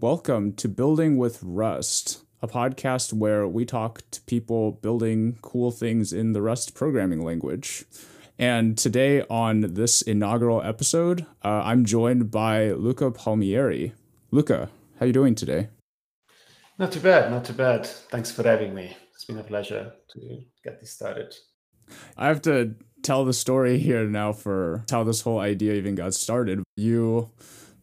Welcome to Building with Rust, a podcast where we talk to people building cool things in the Rust programming language. And today on this inaugural episode, uh, I'm joined by Luca Palmieri. Luca, how are you doing today? Not too bad, not too bad. Thanks for having me. It's been a pleasure to get this started. I have to tell the story here now for how this whole idea even got started. You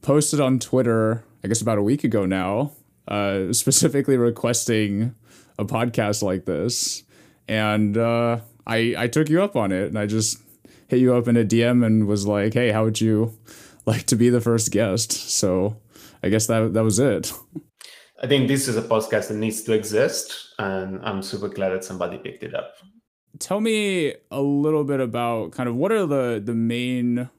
posted on Twitter I guess about a week ago now, uh, specifically requesting a podcast like this, and uh, I I took you up on it, and I just hit you up in a DM and was like, "Hey, how would you like to be the first guest?" So I guess that that was it. I think this is a podcast that needs to exist, and I'm super glad that somebody picked it up. Tell me a little bit about kind of what are the the main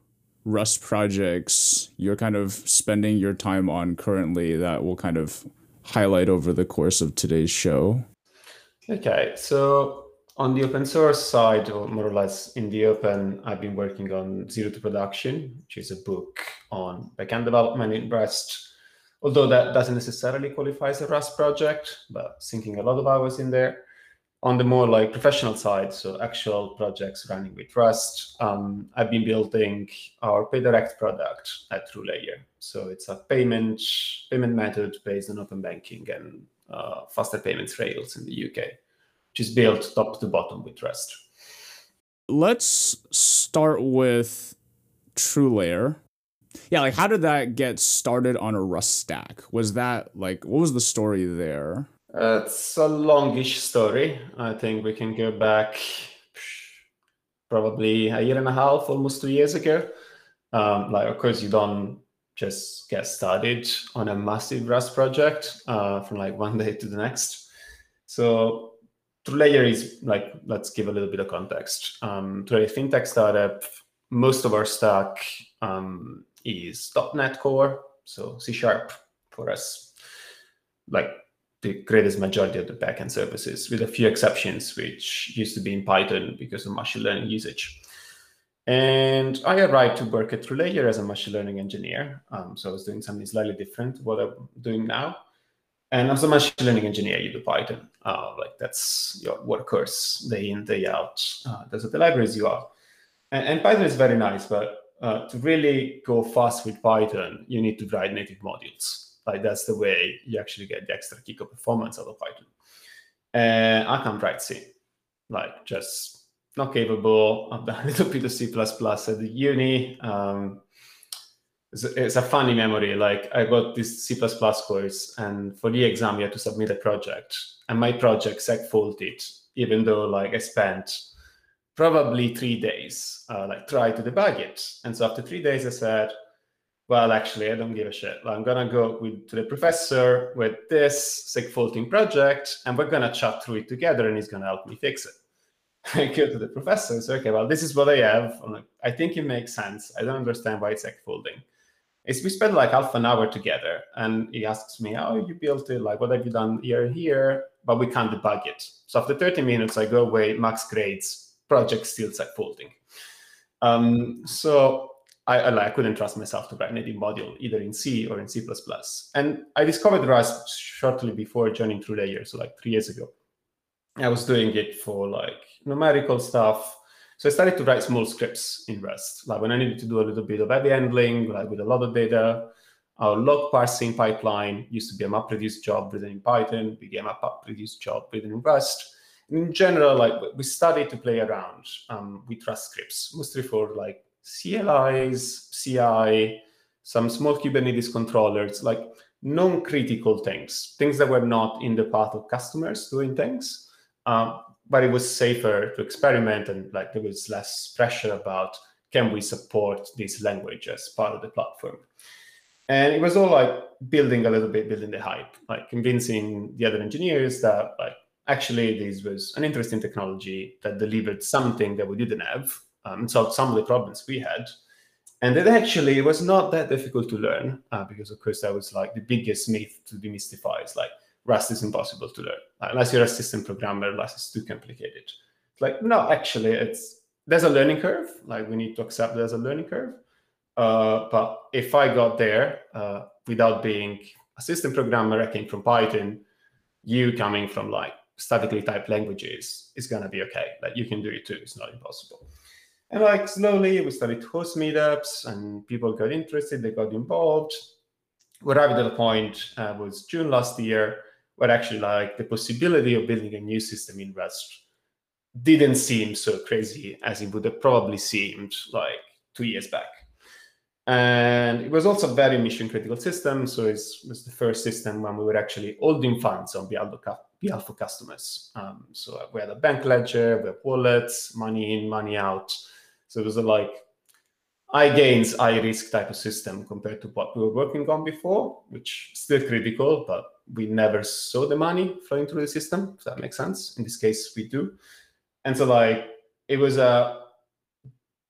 Rust projects you're kind of spending your time on currently that will kind of highlight over the course of today's show? Okay, so on the open source side, or more or less in the open, I've been working on Zero to Production, which is a book on backend development in Rust. Although that doesn't necessarily qualify as a Rust project, but sinking a lot of hours in there on the more like professional side, so actual projects running with Rust, um, I've been building our PayDirect product at TrueLayer. So it's a payment payment method based on open banking and uh, faster payments rails in the UK, which is built top to bottom with Rust. Let's start with TrueLayer. Yeah, like how did that get started on a Rust stack? Was that like what was the story there? Uh, it's a longish story. I think we can go back probably a year and a half, almost two years ago. Um, like, of course, you don't just get started on a massive Rust project uh, from like one day to the next. So TrueLayer is like, let's give a little bit of context. Um, TrueLayer fintech startup, most of our stack um, is .NET Core, so C Sharp for us. Like the greatest majority of the backend services, with a few exceptions, which used to be in Python because of machine learning usage. And I arrived to work at TrueLayer as a machine learning engineer. Um, so I was doing something slightly different what I'm doing now. And as a machine learning engineer, you do Python. Uh, like that's your workhorse day in, day out. Uh, those are the libraries you are. And, and Python is very nice, but uh, to really go fast with Python, you need to write native modules. Like that's the way you actually get the extra kick of performance out of Python. And I can't write C, like just not capable. I've done a little bit of C++ at the uni. Um, it's, a, it's, a, funny memory. Like I got this C++ course, and for the exam, you had to submit a project, and my project seg faulted, even though like I spent probably three days, uh, like try to debug it. And so after three days, I said, well, actually, I don't give a shit. I'm gonna go with, to the professor with this segfaulting project, and we're gonna chat through it together, and he's gonna help me fix it. I go to the professor and say, okay, well, this is what I have. Like, i think it makes sense. I don't understand why it's segfaulting. It's we spent like half an hour together, and he asks me, "Oh, you built it? Like, what have you done here here?" But we can't debug it. So after 30 minutes, I go away, max grades, project still segfaulting. Um, so I, I, I, couldn't trust myself to write native module either in C or in C++. And I discovered Rust shortly before joining TrueLayer, so like three years ago. I was doing it for like numerical stuff. So I started to write small scripts in Rust. Like when I needed to do a little bit of heavy handling, like with a lot of data, our log parsing pipeline used to be a MapReduce job written in Python, became a MapReduce job written in Rust. in general, like we started to play around um, with Rust scripts, mostly for like CLIs, CI, some small Kubernetes controllers, like non-critical things, things that were not in the path of customers doing things. Um, but it was safer to experiment and like there was less pressure about can we support this language as part of the platform. And it was all like building a little bit, building the hype, like convincing the other engineers that like actually this was an interesting technology that delivered something that we didn't have um, and solved some of the problems we had. And it actually was not that difficult to learn uh, because, of course, that was like the biggest myth to demystify. Is like Rust is impossible to learn uh, unless you're a system programmer. Rust is too complicated. Like no, actually, it's there's a learning curve. Like we need to accept there's a learning curve. Uh, but if I got there uh, without being a system programmer, I came from Python, you coming from like statically typed languages it's gonna be okay. Like you can do it too. It's not impossible. And like slowly we started host meetups and people got interested, they got involved. We arrived at a point uh, was June last year where actually like the possibility of building a new system in Rust didn't seem so crazy as it would have probably seemed like two years back. And it was also a very mission critical system. So it was the first system when we were actually holding funds on behalf of customers. Um, so we had a bank ledger, we had wallets, money in, money out. So it was a like high gains, high risk type of system compared to what we were working on before, which still critical, but we never saw the money flowing through the system. If that makes sense. In this case, we do. And so like it was a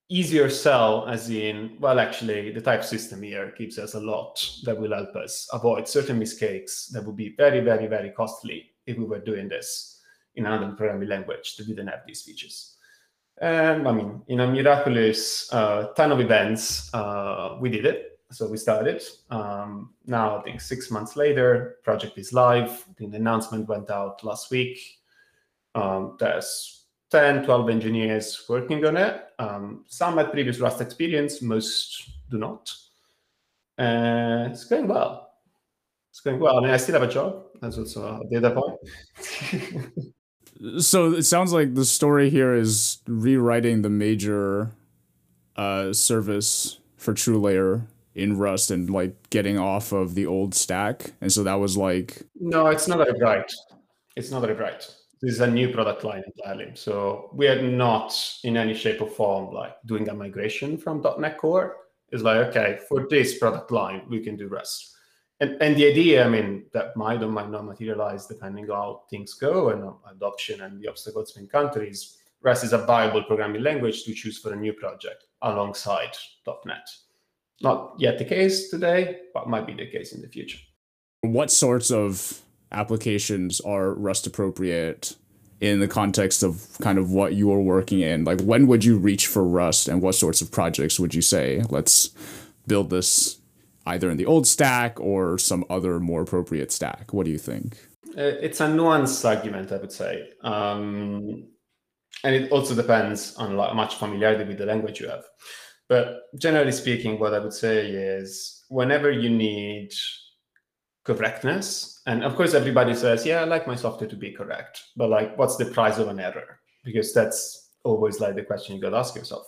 easier sell as in, well, actually the type system here gives us a lot that will help us avoid certain mistakes that would be very, very, very costly if we were doing this in another programming language that didn't have these features. And I mean, in a miraculous uh, ton of events, uh, we did it. So we started. Um, now, I think six months later, project is live. The announcement went out last week. Um, there's 10, 12 engineers working on it. Um, some had previous Rust experience, most do not. And it's going well. It's going well. I mean, I still have a job. That's also a data point. so it sounds like the story here is rewriting the major uh, service for TrueLayer in Rust and like getting off of the old stack. And so that was like No, it's not a right. It's not a right. This is a new product line entirely. So we are not in any shape or form like doing a migration from .NET Core. It's like, okay, for this product line, we can do Rust and, and the idea, I mean, that might or might not materialize depending on how things go and adoption and the obstacles we countries. is Rust is a viable programming language to choose for a new project alongside .NET. Not yet the case today, but might be the case in the future. What sorts of applications are Rust appropriate in the context of kind of what you are working in? Like, when would you reach for Rust, and what sorts of projects would you say, let's build this either in the old stack or some other more appropriate stack. What do you think? Uh, it's a nuanced argument, I would say. Um, and it also depends on how much familiarity with the language you have. But generally speaking, what I would say is whenever you need correctness, and of course, everybody says, yeah, I like my software to be correct, but like, what's the price of an error? Because that's always like the question you got to ask yourself.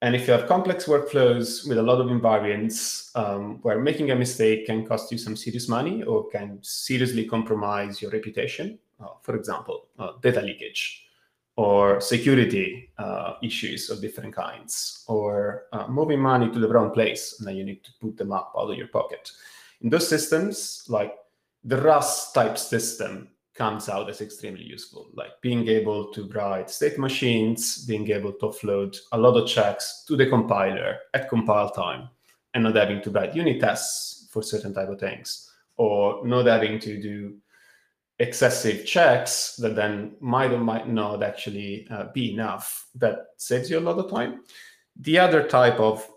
And if you have complex workflows with a lot of invariants, um, where making a mistake can cost you some serious money or can seriously compromise your reputation, uh, for example, uh, data leakage or security uh, issues of different kinds, or uh, moving money to the wrong place, and then you need to put them up out of your pocket. In those systems, like the Rust type system comes out as extremely useful, like being able to write state machines, being able to offload a lot of checks to the compiler at compile time, and not having to write unit tests for certain type of things, or not having to do excessive checks that then might or might not actually uh, be enough. That saves you a lot of time. The other type of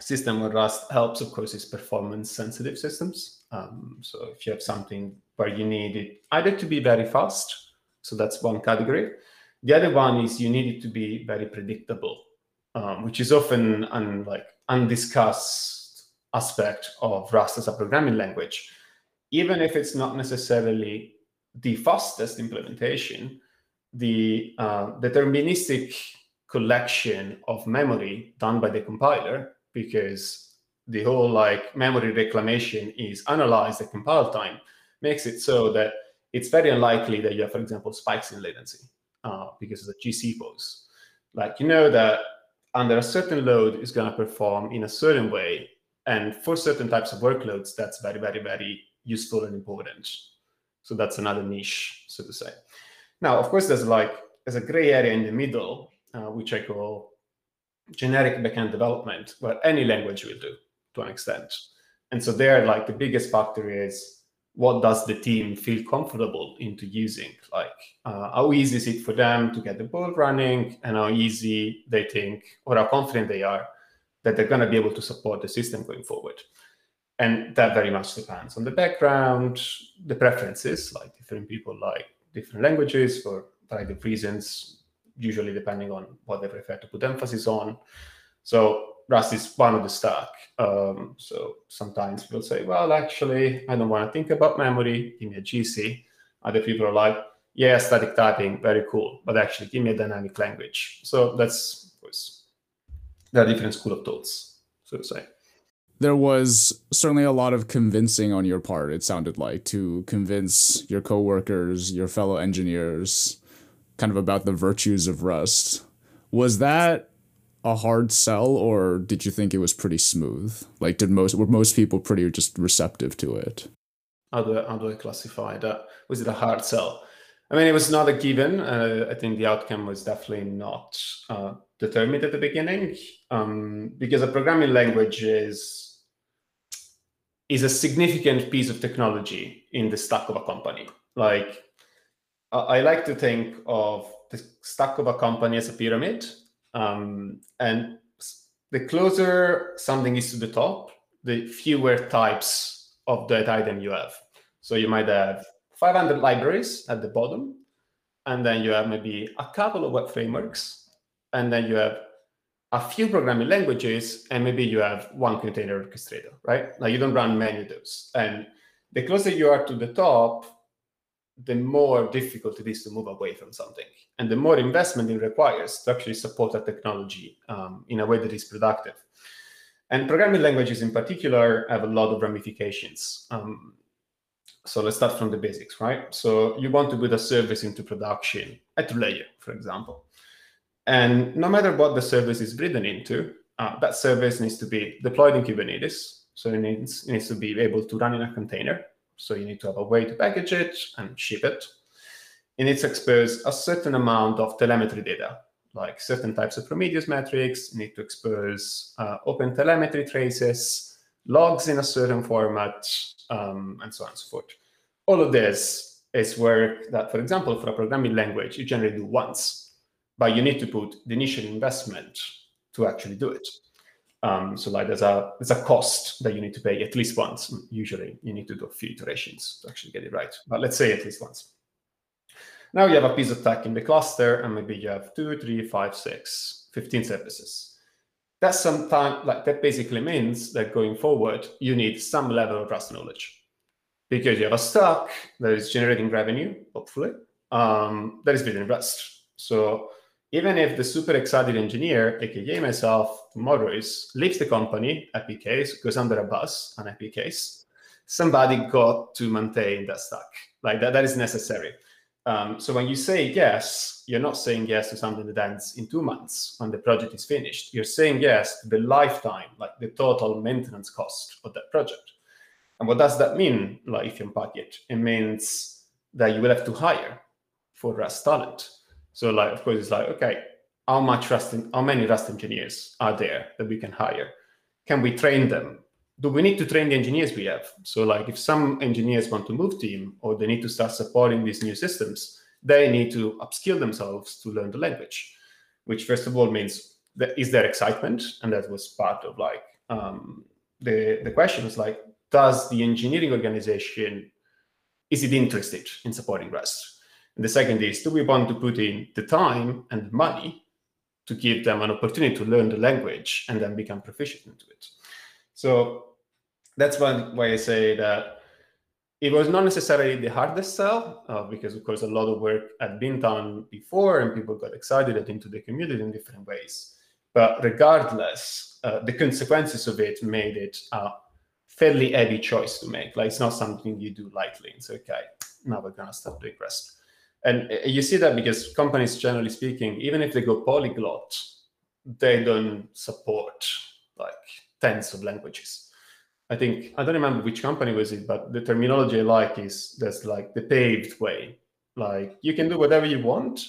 system where Rust helps, of course, is performance sensitive systems. Um, so if you have something where you need it either to be very fast, so that's one category. The other one is you need it to be very predictable, um, which is often an like undiscussed aspect of Rust as a programming language. Even if it's not necessarily the fastest implementation, the uh, deterministic collection of memory done by the compiler, because the whole like memory reclamation is analyzed at compile time, makes it so that it's very unlikely that you have, for example, spikes in latency uh, because of the GC pause. Like you know that under a certain load is going to perform in a certain way, and for certain types of workloads, that's very, very, very useful and important. So that's another niche, so to say. Now, of course, there's like there's a gray area in the middle, uh, which I call generic backend development, where any language will do to an extent. And so there, like the biggest factor is what does the team feel comfortable into using like uh, how easy is it for them to get the ball running and how easy they think or how confident they are that they're going to be able to support the system going forward And that very much depends on the background, the preferences, like different people like different languages for variety of reasons, usually depending on what they prefer to put emphasis on. So Rust is one of the stack. Um, so sometimes people say, well, actually, I don't want to think about memory. Give me a GC. Other people are like, yeah, static typing, very cool, but actually give me a dynamic language. So that's, there are different school of thoughts, so to say. There was certainly a lot of convincing on your part, it sounded like, to convince your coworkers, your fellow engineers, kind of about the virtues of Rust. Was that a hard sell or did you think it was pretty smooth? Like did most were most people pretty just receptive to it? How do how do I classify that? Was it a hard sell? I mean, it was not a given. Uh, I think the outcome was definitely not uh, determined at the beginning um, because a programming language is is a significant piece of technology in the stack of a company. Like I like to think of the stack of a company as a pyramid, um, and the closer something is to the top, the fewer types of that item you have. So you might have 500 libraries at the bottom, and then you have maybe a couple of web frameworks, and then you have a few programming languages, and maybe you have one container orchestrator, right? Like you don't run many of those. And the closer you are to the top, the more difficult it is to move away from something, and the more investment it requires to actually support that technology um, in a way that is productive. And programming languages in particular have a lot of ramifications. Um, so let's start from the basics, right? So you want to put a service into production at layer, for example. And no matter what the service is written into, uh, that service needs to be deployed in Kubernetes. So it needs, it needs to be able to run in a container. So you need to have a way to package it and ship it. It needs to expose a certain amount of telemetry data, like certain types of Prometheus metrics. You need to expose uh, open telemetry traces, logs in a certain format, um, and so on and so forth. All of this is work that, for example, for a programming language, you generally do once, but you need to put the initial investment to actually do it. Um, so like there's a there's a cost that you need to pay at least once. Usually you need to do a few iterations to actually get it right. But let's say at least once. Now you have a piece of tech in the cluster, and maybe you have two, three, five, six, 15 services that's sometimes like that basically means that going forward you need some level of Rust knowledge because you have a stock that is generating revenue, hopefully, um, that is written in Rust. So even if the super excited engineer, aka myself, tomorrow is leaves the company, epic case, goes under a bus, an epic case, somebody got to maintain that stack. Like that, that is necessary. Um, so when you say yes, you're not saying yes to something that ends in two months when the project is finished. You're saying yes to the lifetime, like the total maintenance cost of that project. And what does that mean? Like unpack it, it means that you will have to hire for Rust talent. So like, of course, it's like, okay, how much Rust, how many Rust engineers are there that we can hire? Can we train them? do we need to train the engineers we have? So like if some engineers want to move team or they need to start supporting these new systems, they need to upskill themselves to learn the language, which first of all means that is there excitement? And that was part of like um, the, the question is like, does the engineering organization, is it interested in supporting Rust? And the second is, do we want to put in the time and money to give them an opportunity to learn the language and then become proficient into it? So that's why, why I say that it was not necessarily the hardest sell uh, because, of course, a lot of work had been done before and people got excited into the community in different ways. But regardless, uh, the consequences of it made it a fairly heavy choice to make. Like it's not something you do lightly. It's okay. Now we're gonna start doing Rust. And uh, you see that because companies, generally speaking, even if they go polyglot, they don't support like tens of languages. I think I don't remember which company was it, but the terminology I like is that's like the paved way. Like you can do whatever you want,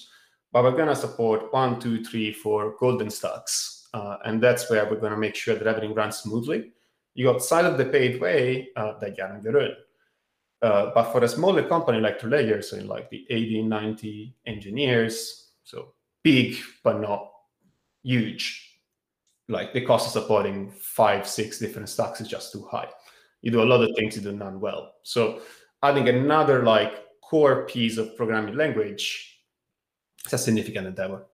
but we're gonna support one, two, three, four golden stacks, uh, and that's where we're gonna make sure that everything runs smoothly. You got side of the paved way uh, that you're on your own. Uh, but for a smaller company like TrueLayer, so in like the 80, 90 engineers, so big but not huge, like the cost of supporting five, six different stacks is just too high. You do a lot of things you do none well. So adding another like core piece of programming language is a significant endeavor.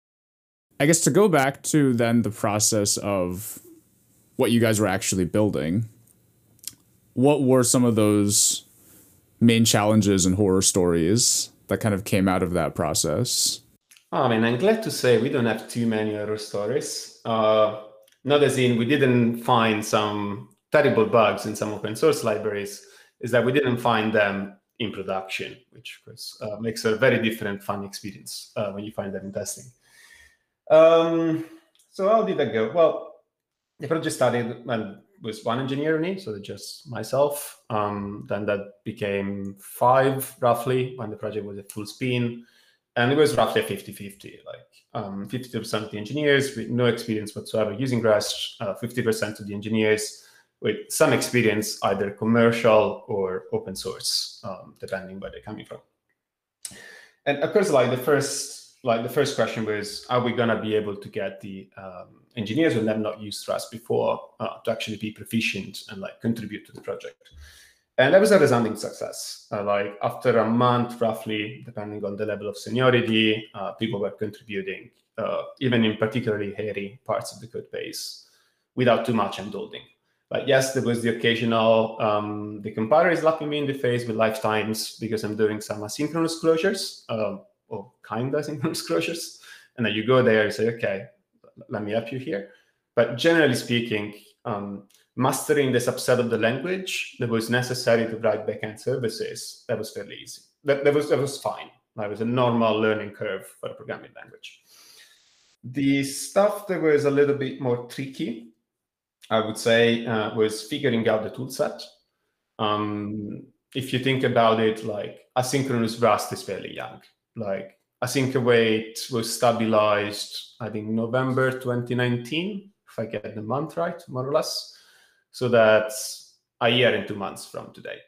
I guess to go back to then the process of what you guys were actually building, what were some of those main challenges and horror stories that kind of came out of that process? I mean, I'm glad to say we don't have too many horror stories. Uh, not as in we didn't find some terrible bugs in some open source libraries, is that we didn't find them in production, which of course uh, makes a very different fun experience uh, when you find them in testing. Um, so how did that go? Well, the project started when was one engineer in it, so just myself. Um, then that became five roughly when the project was at full spin. And it was roughly 50 50, like um, 50% of the engineers with no experience whatsoever using Rust, uh, 50% of the engineers with some experience, either commercial or open source, um, depending where they're coming from. And of course, like the first like the first question was, are we gonna be able to get the um, engineers who have not used Rust before uh, to actually be proficient and like contribute to the project? And that was a resounding success. Uh, like after a month, roughly, depending on the level of seniority, uh, people were contributing, uh, even in particularly hairy parts of the code base, without too much undoing. But yes, there was the occasional, um, the compiler is slapping me in the face with lifetimes because I'm doing some asynchronous closures. Um, or kind of asynchronous closures. And then you go there and say, okay, let me help you here. But generally speaking, um, mastering the subset of the language that was necessary to write backend services, that was fairly easy. That, that, was, that was fine. That was a normal learning curve for a programming language. The stuff that was a little bit more tricky, I would say, uh, was figuring out the toolset. Um, if you think about it, like asynchronous Rust is fairly young like async await was stabilized, I think November 2019, if I get the month right, more or less. So that's a year and two months from today.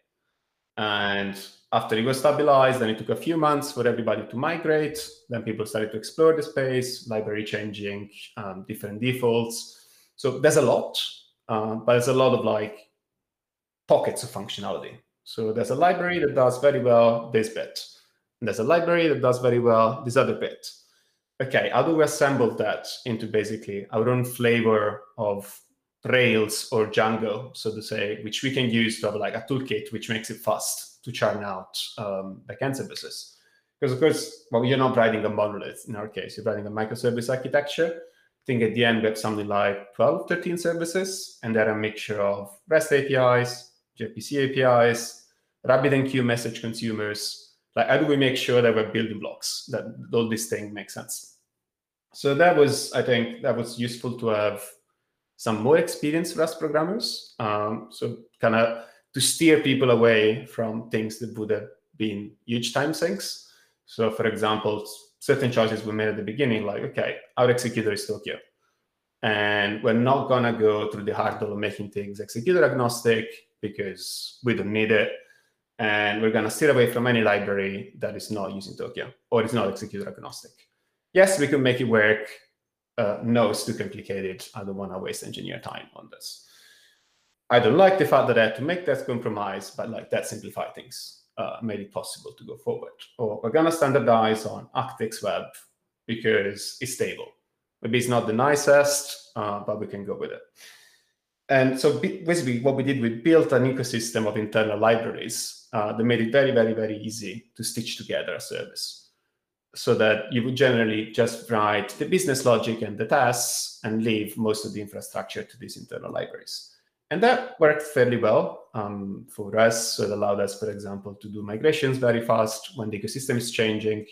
And after it was stabilized, then it took a few months for everybody to migrate. Then people started to explore the space, library changing, um, different defaults. So there's a lot, uh, but there's a lot of like pockets of functionality. So there's a library that does very well this bit there's a library that does very well this other bit. Okay, how do we assemble that into basically our own flavor of Rails or Django, so to say, which we can use to have like a toolkit which makes it fast to churn out um, backend services. Because of course, well, you're not writing a monolith in our case, you're writing a microservice architecture. I think at the end we have something like 12, 13 services, and they're a mixture of REST APIs, gRPC APIs, RabbitMQ message consumers, like how do we make sure that we're building blocks that all these things make sense? So that was i think that was useful to have some more experienced rust programmers um, so kind of to steer people away from things that would have been huge time sinks. So for example certain choices we made at the beginning like okay our executor is tokio and we're not going to go through the hurdle of making things executor agnostic because we don't need it and we're going to steer away from any library that is not using Tokio or is not executor agnostic. Yes, we can make it work. Uh, no, it's too complicated. I don't want to waste engineer time on this. I don't like the fact that I had to make that compromise, but like that simplified things, uh, made it possible to go forward. Or we're going to standardize on Actix Web because it's stable. Maybe it's not the nicest, uh, but we can go with it. And so basically what we did, we built an ecosystem of internal libraries uh, that made it very, very, very easy to stitch together a service so that you would generally just write the business logic and the tasks and leave most of the infrastructure to these internal libraries. And that worked fairly well um, for us. So it allowed us, for example, to do migrations very fast when the ecosystem is changing.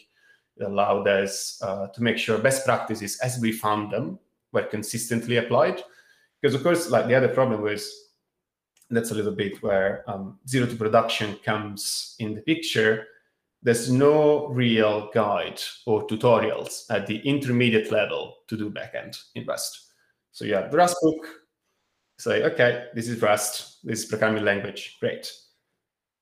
It allowed us uh, to make sure best practices as we found them were consistently applied. Because of course, like the other problem was that's a little bit where um, zero to production comes in the picture. There's no real guide or tutorials at the intermediate level to do backend in Rust. So you have the Rust book, say, okay, this is Rust, this is programming language, great.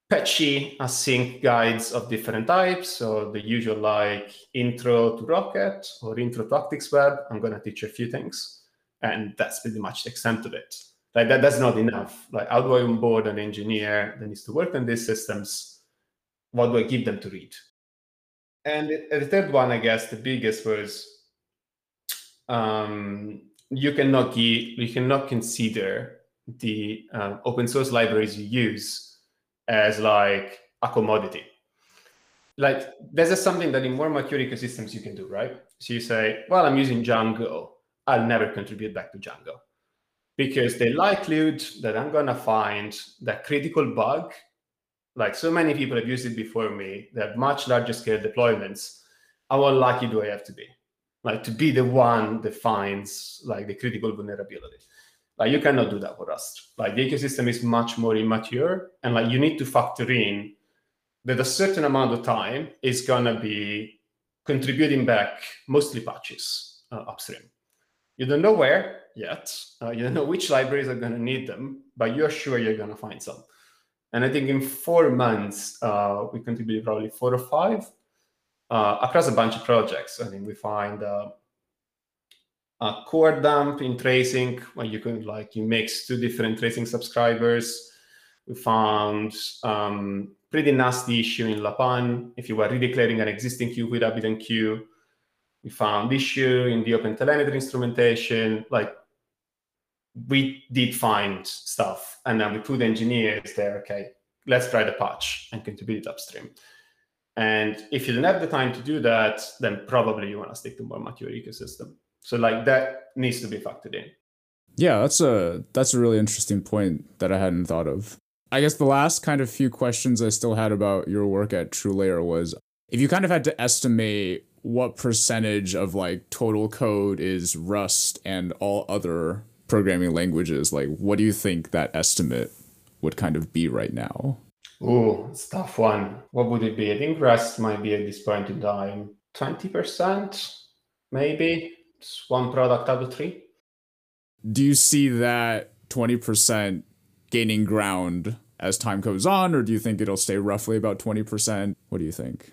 Patchy async guides of different types. So the usual like intro to Rocket or intro to Actix Web. I'm going to teach you a few things. And that's pretty much the extent of it Like that, that's not enough. Like how do I onboard an engineer that needs to work on these systems? What do I give them to read? And the third one, I guess, the biggest was um, you cannot give, you cannot consider the uh, open source libraries you use as like a commodity. Like this is something that in more mature ecosystems you can do, right? So you say, well, I'm using Django. I'll never contribute back to Django because the likelihood that I'm going to find that critical bug, like so many people have used it before me, that much larger scale deployments, how unlucky do I have to be? Like to be the one that finds like the critical vulnerability. Like you cannot do that for Rust. Like the ecosystem is much more immature, and like you need to factor in that a certain amount of time is gonna be contributing back mostly patches uh, upstream. You don't know where yet. Uh, you don't know which libraries are gonna need them, but you're sure you're gonna find some. And I think in four months, uh, we contributed probably four or five uh, across a bunch of projects. I think we find uh, a core dump in tracing where you can like you mix two different tracing subscribers. We found um, pretty nasty issue in lapin if you were redeclaring an existing queue with RabbitMQ. We found issue in the OpenTelemetry instrumentation. Like we did find stuff, and then we put engineers there. Okay, let's try the patch and contribute it upstream. And if you don't have the time to do that, then probably you want to stick to more mature ecosystem. So like that needs to be factored in. Yeah, that's a that's a really interesting point that I hadn't thought of. I guess the last kind of few questions I still had about your work at TrueLayer was if you kind of had to estimate what percentage of like total code is Rust and all other programming languages, like what do you think that estimate would kind of be right now? Oh, it's tough one. What would it be? I think Rust might be at this point in time 20%, maybe. It's one product out of three. Do you see that 20% gaining ground as time goes on, or do you think it'll stay roughly about 20%? What do you think?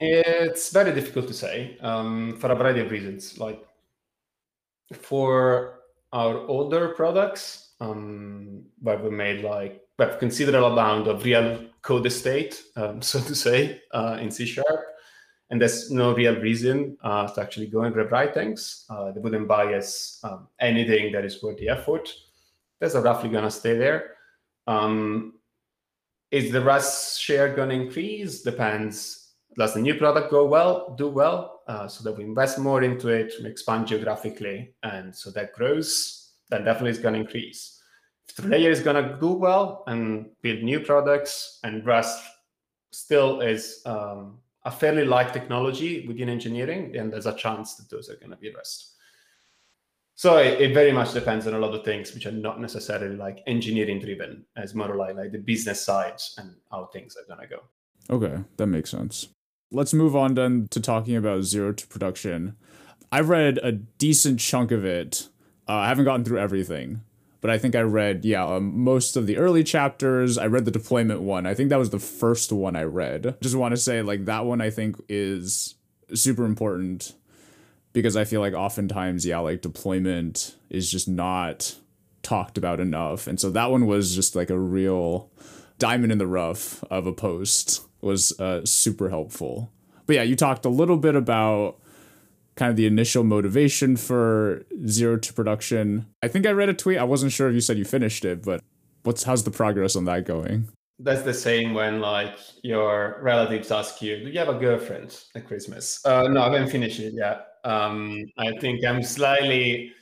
It's very difficult to say um, for a variety of reasons. Like for our older products, um, where we made like we have considerable amount of real code estate, um, so to say, uh, in C sharp. And there's no real reason uh, to actually go and rewrite things. Uh, they wouldn't bias um, anything that is worth the effort. That's roughly to stay there. Um, is the Rust share to increase? Depends. Does the new product go well, do well, uh, so that we invest more into it, expand geographically, and so that grows, then definitely it's going to increase if the layer is going to do well and build new products, and Rust still is um, a fairly light technology within engineering, then there's a chance that those are going to be Rust. So it, it, very much depends on a lot of things which are not necessarily like engineering driven, as more like, like the business side and how things are going to go. Okay, that makes sense. Let's move on then to talking about zero to production. I've read a decent chunk of it. Uh, I haven't gotten through everything, but I think I read, yeah, um, most of the early chapters. I read the deployment one. I think that was the first one I read. Just want to say, like, that one I think is super important because I feel like oftentimes, yeah, like deployment is just not talked about enough. And so that one was just like a real diamond in the rough of a post, was uh, super helpful. But yeah, you talked a little bit about kind of the initial motivation for zero to production. I think I read a tweet. I wasn't sure if you said you finished it, but what's how's the progress on that going? That's the same when like your relatives ask you, "Do you have a girlfriend at Christmas?" Uh, no, I haven't finished it yet. Um, I think I'm slightly.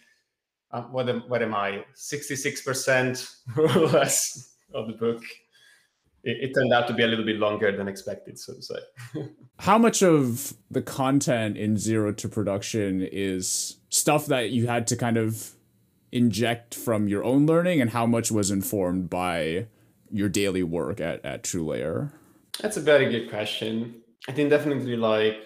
Uh, what am, what am I? Sixty six percent or less of the book it, it, turned out to be a little bit longer than expected, so to say. How much of the content in Zero to Production is stuff that you had to kind of inject from your own learning, and how much was informed by your daily work at, at TrueLayer? That's a very good question. I think definitely like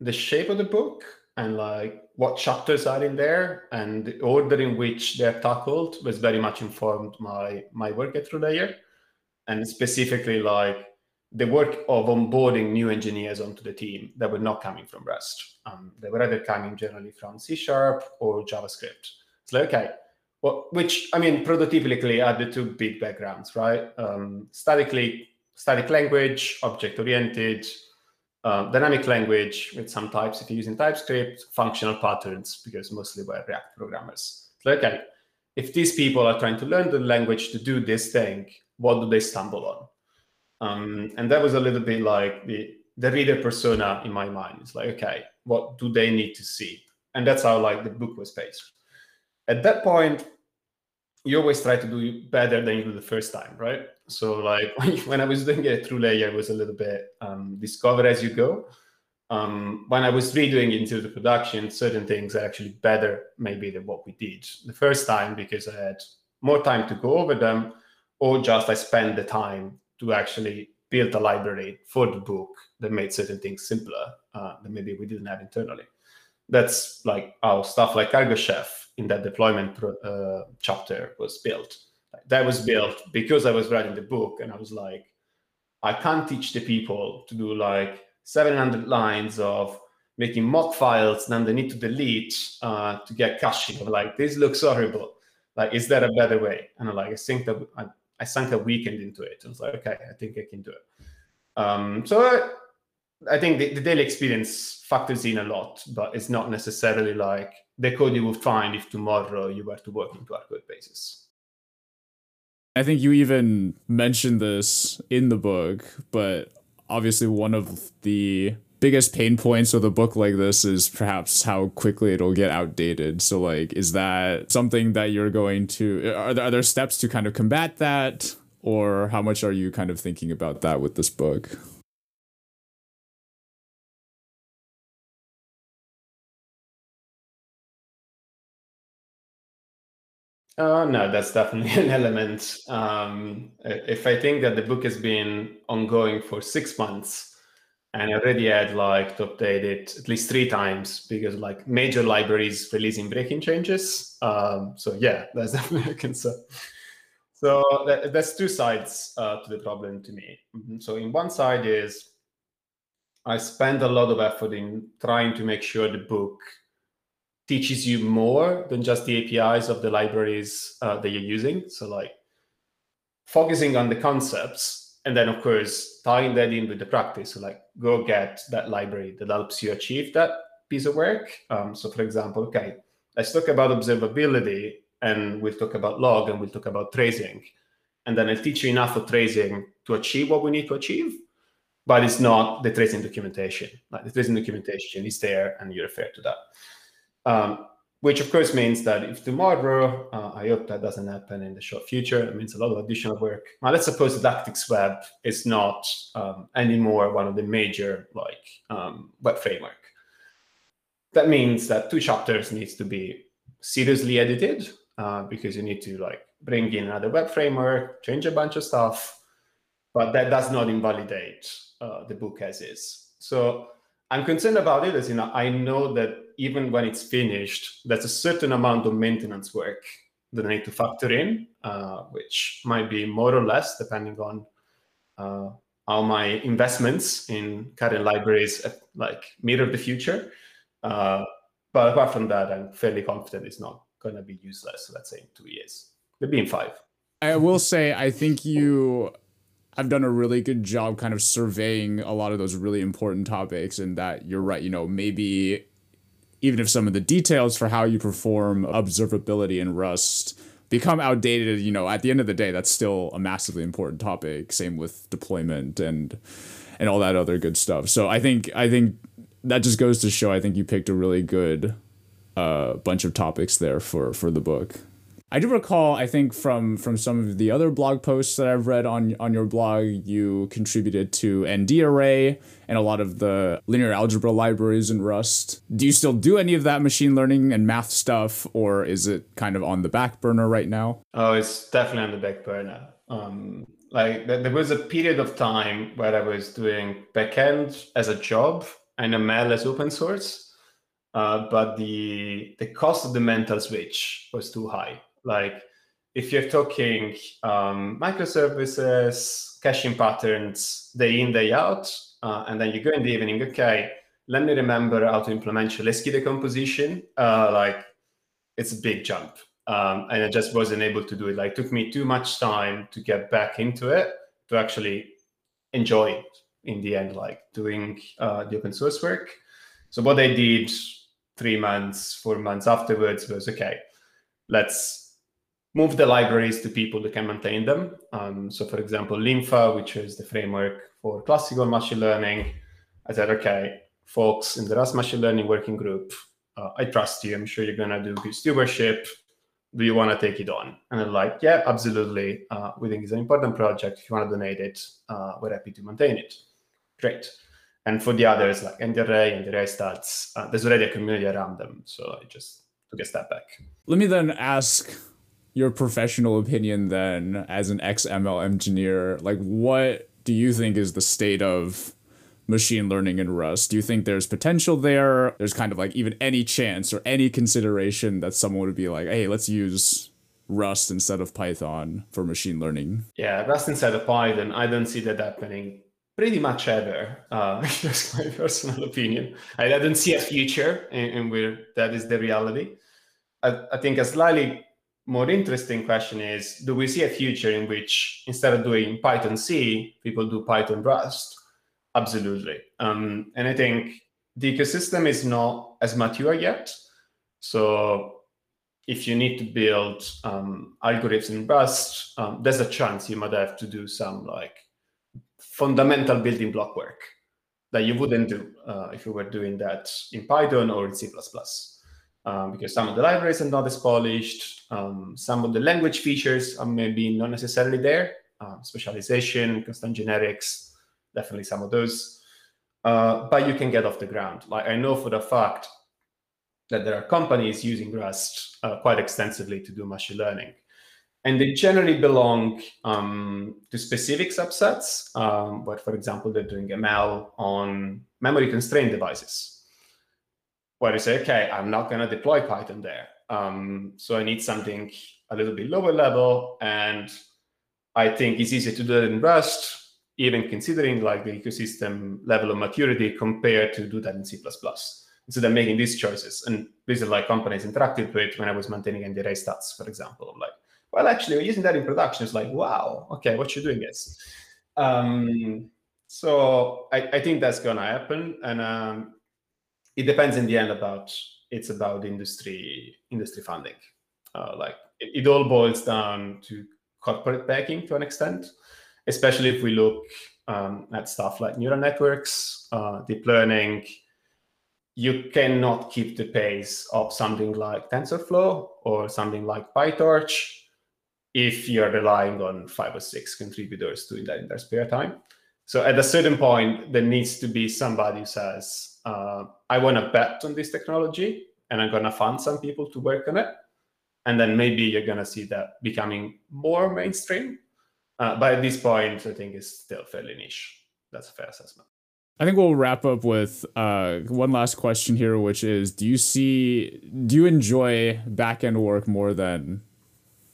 the shape of the book and like what chapters are in there and the order in which they're tackled was very much informed my my work at TrueLayer and specifically like the work of onboarding new engineers onto the team that were not coming from Rust. Um, they were either coming generally from C Sharp or JavaScript. It's like, okay, well, which I mean, prototypically are the two big backgrounds, right? Um, statically, static language, object oriented, uh, dynamic language with some types if you're using TypeScript, functional patterns because mostly we're React programmers. So, okay, if these people are trying to learn the language to do this thing, what do they stumble on? Um, and that was a little bit like the the reader persona in my mind. It's like, okay, what do they need to see? And that's how like the book was based. At that point, you always try to do better than you do the first time, right? So like when I was doing it TrueLayer, it was a little bit um, discover as you go. Um, when I was redoing into the production, certain things are actually better maybe than what we did the first time because I had more time to go over them, or just I spend the time to actually build a library for the book that made certain things simpler uh, that maybe we didn't have internally. That's like how stuff like Cargo Chef in that deployment uh, chapter was built. That was built because I was writing the book and I was like, I can't teach the people to do like 700 lines of making mock files, then they need to delete uh, to get caching. Like, this looks horrible. Like, is there a better way? And I'm like, I think that I sunk a weekend into it. I was like, okay, I think I can do it. Um, so I, think the, the, daily experience factors in a lot, but it's not necessarily like the code you would find if tomorrow you were to work into our code bases. I think you even mentioned this in the book, but obviously one of the biggest pain points with a book like this is perhaps how quickly it'll get outdated. So like is that something that you're going to are there, are there steps to kind of combat that or how much are you kind of thinking about that with this book? Uh, no, that's definitely an element. Um, if I think that the book has been ongoing for six months, and I already had like to update it at least three times because like major libraries releasing breaking changes. Um, so yeah, that's definitely a concern. So that, that's two sides uh, to the problem to me. Mm-hmm. So in one side is I spend a lot of effort in trying to make sure the book teaches you more than just the APIs of the libraries uh, that you're using. So like focusing on the concepts and then of course tying that in with the practice. So like go get that library that helps you achieve that piece of work. Um, so for example, okay, let's talk about observability and we'll talk about log and we'll talk about tracing. And then I'll teach you enough of tracing to achieve what we need to achieve, but it's not the tracing documentation. Like the tracing documentation is there and you refer to that. Um, which of course means that if tomorrow, uh, I hope that doesn't happen in the short future, it means a lot of additional work. Now let's suppose Actix Web is not um, anymore one of the major like um, web framework. That means that two chapters needs to be seriously edited uh, because you need to like bring in another web framework, change a bunch of stuff, but that does not invalidate uh, the book as is. So I'm concerned about it as you know, I know that even when it's finished, there's a certain amount of maintenance work that I need to factor in, uh, which might be more or less depending on uh, how my investments in current libraries uh, like mirror the future. Uh, but apart from that, I'm fairly confident it's not going to be useless. Let's say in two years, maybe in five. I will say, I think you I've done a really good job kind of surveying a lot of those really important topics and that you're right you know maybe even if some of the details for how you perform observability in rust become outdated you know at the end of the day that's still a massively important topic. Same with deployment and and all that other good stuff. So i think i think that just goes to show i think you picked a really good uh, bunch of topics there for for the book I do recall, I think from from some of the other blog posts that I've read on on your blog, you contributed to NDArray and a lot of the linear algebra libraries in Rust. Do you still do any of that machine learning and math stuff, or is it kind of on the back burner right now? Oh, it's definitely on the back burner. Um, like there was a period of time where I was doing backend as a job and ML as open source, uh, but the the cost of the mental switch was too high like if you're talking um, microservices, caching patterns, day in, day out, uh, and then you go in the evening, okay, let me remember how to implement Cholesky decomposition. Uh, like it's a big jump. um, and I just wasn't able to do it. Like, it took me too much time to get back into it to actually enjoy it in the end, like doing uh, the open source work. So what I did three months, four months afterwards was okay, let's move the libraries to people who can maintain them. Um, so for example, Linfa, which is the framework for classical machine learning, I said, okay, folks in the Rust machine learning working group, uh, I trust you. I'm sure you're to do good stewardship. Do you want to take it on? And they're like, yeah, absolutely. Uh, we think it's an important project. If you want to donate it, uh, we're happy to maintain it. Great. And for the others, like ndarray and the stats, uh, there's already a community around them. So I just took a step back. Let me then ask your professional opinion then as an ex-ML engineer. Like, what do you think is the state of machine learning in Rust? Do you think there's potential there? There's kind of like even any chance or any consideration that someone would be like, hey, let's use Rust instead of Python for machine learning? Yeah, Rust instead of Python, I don't see that happening pretty much ever. Uh, that's my personal opinion. I, I, don't see a future in, in where that is the reality. I, I think a slightly more interesting question is do we see a future in which instead of doing python c people do python rust Absolutely. Um, and I think the ecosystem is not as mature yet. So if you need to build um, algorithms in Rust, um, there's a chance you might have to do some like fundamental building block work that you wouldn't do uh, if you were doing that in Python or in C++. Um, because some of the libraries are not as polished. Um, some of the language features are maybe not necessarily there. Uh, specialization, constant generics, definitely some of those. Uh, but you can get off the ground. Like I know for the fact that there are companies using Rust uh, quite extensively to do machine learning. And they generally belong um, to specific subsets. Um, but for example, they're doing ML on memory constrained devices. Where you say, okay, I'm not going to deploy Python there. Um, so I need something a little bit lower level. And I think it's easier to do it in Rust even considering like the ecosystem level of maturity compared to do that in C++. so they're making these choices. And these are like companies interacted with when I was maintaining ndarray stats, for example. I'm like, well, actually, we're using that in production. It's like, wow, okay, what you're doing is. Um, so I, I, think that's gonna happen. And um, it depends in the end about it's about industry industry funding. Uh, like it, it all boils down to corporate backing to an extent especially if we look um, at stuff like neural networks, uh, deep learning, you cannot keep the pace of something like TensorFlow or something like PyTorch if you're relying on five or six contributors doing that in their spare time. So at a certain point, there needs to be somebody who says, uh, I want to bet on this technology and I'm going to fund some people to work on it. And then maybe you're going to see that becoming more mainstream uh, but at this point, I think it's still fairly niche. That's a fair assessment. I think we'll wrap up with uh, one last question here, which is: Do you see, do you enjoy back end work more than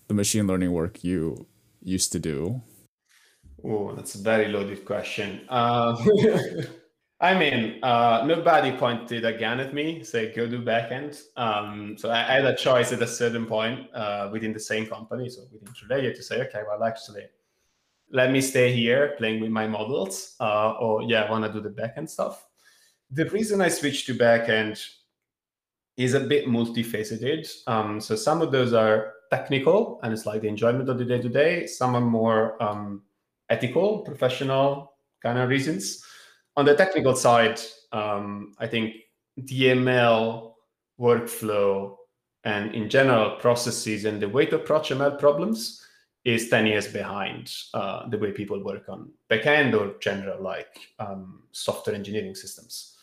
the machine learning work you used to do? Oh, that's a very loaded question. Uh, I mean, uh, nobody pointed a gun at me, say go do backend. Um, so I, had a choice at a certain point uh, within the same company, so within TrueLayer, to say, okay, well, actually, let me stay here playing with my models, uh, or yeah, I want to do the backend stuff. The reason I switched to backend is a bit multifaceted. Um, so some of those are technical, and it's like the enjoyment of the day to day. Some are more um, ethical, professional kind of reasons. On the technical side, um, I think DML workflow and in general processes and the way to approach ML problems is 10 years behind uh, the way people work on backend or general like um, software engineering systems.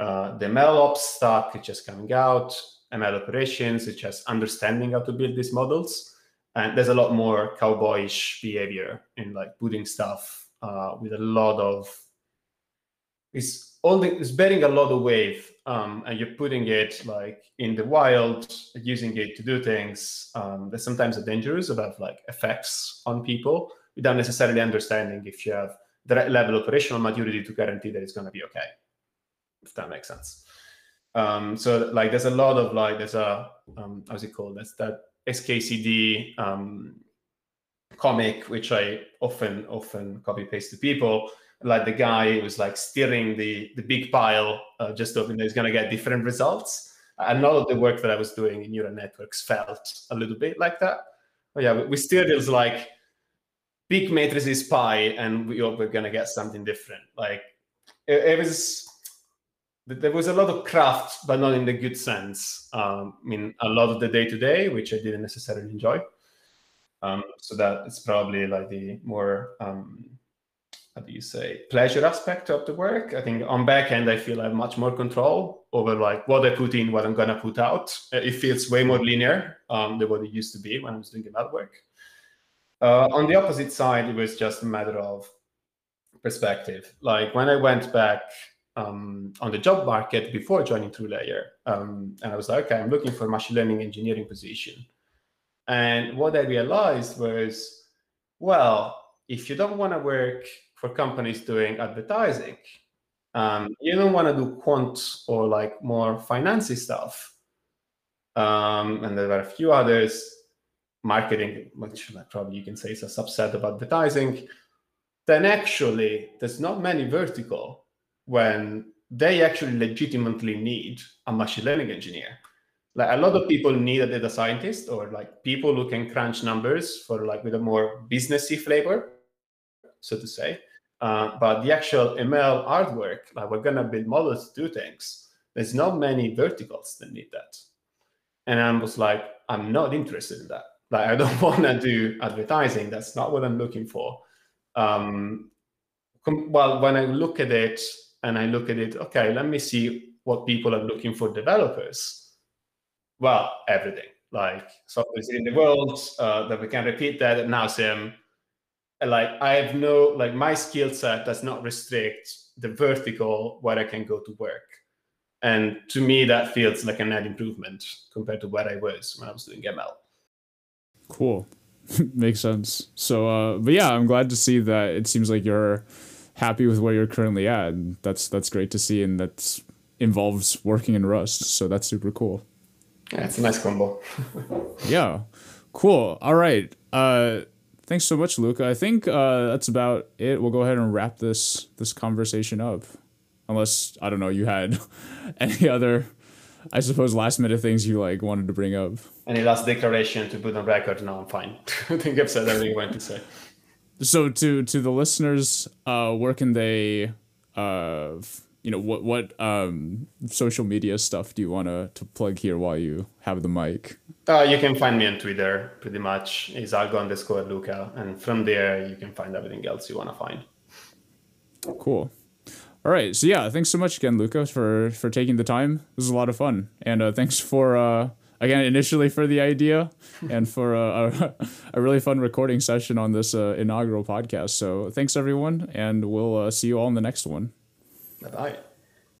Uh, the ML ops stack is just coming out, ML operations which is just understanding how to build these models. And there's a lot more cowboyish behavior in like putting stuff uh, with a lot of, it's, all it's bearing a lot of weight um, and you're putting it like in the wild, using it to do things um, that sometimes are dangerous about like effects on people without necessarily understanding if you have the right level of operational maturity to guarantee that it's going to be okay, if that makes sense. Um, so like there's a lot of like there's a um, how's it called? That's that XKCD um, comic, which I often often copy paste to people. Like the guy was like steering the the big pile, uh, just hoping that he's going to get different results. And all of the work that I was doing in neural networks felt a little bit like that. But yeah, we steered it was like big matrices pi, and we hope we're going to get something different. Like it, it was there was a lot of craft, but not in the good sense. Um, I mean, a lot of the day to day, which I didn't necessarily enjoy. Um, so that it's probably like the more um, how do you say pleasure aspect of the work. I think on back end, I feel I have much more control over like what I put in, what I'm gonna put out. It feels way more linear um, than what it used to be when I was doing that work. Uh, on the opposite side, it was just a matter of perspective. Like when I went back um, on the job market before joining TrueLayer, um, and I was like, okay, I'm looking for a machine learning engineering position. And what I realized was, well, if you don't want to work for companies doing advertising, um, you don't want to do quant or like more financy stuff. Um, and there are a few others, marketing, which probably you can say is a subset of advertising. Then actually, there's not many vertical when they actually legitimately need a machine learning engineer. Like a lot of people need a data scientist or like people who can crunch numbers for like with a more businessy flavor so to say. Uh, but the actual ml artwork like we're gonna build models to do things. There's not many verticals that need that. And i was like i'm not interested in that. Like i don't want to do advertising. That's not what i'm looking for. Um, well when i look at it and i look at it okay let me see what people are looking for developers well, everything. Like software in the world uh, that we can repeat that at nauseum. Like I have no like my skill set does not restrict the vertical where I can go to work. And to me, that feels like a net improvement compared to where I was when I was doing ML. Cool. Makes sense. So, uh, but yeah, I'm glad to see that it seems like you're happy with where you're currently at. And that's that's great to see, and that involves working in Rust. So that's super cool. Yeah, it's a nice combo. yeah. Cool. All right. Uh thanks so much, Luca. I think uh that's about it. We'll go ahead and wrap this this conversation up. Unless I don't know, you had any other I suppose last minute things you like wanted to bring up. Any last declaration to put on record? No, I'm fine. I think I've said everything I wanted to say. So to to the listeners, uh where can they uh you know what what um, social media stuff do you want to to plug here while you have the mic? Uh, you can find me on Twitter pretty much is algo underscore Luca, and from there you can find everything else you want to find. Cool. All right. So yeah, thanks so much again, Luca, for for taking the time. This was a lot of fun, and uh, thanks for uh, again initially for the idea and for uh, a, a really fun recording session on this uh, inaugural podcast. So thanks everyone, and we'll uh, see you all in the next one. Bye bye.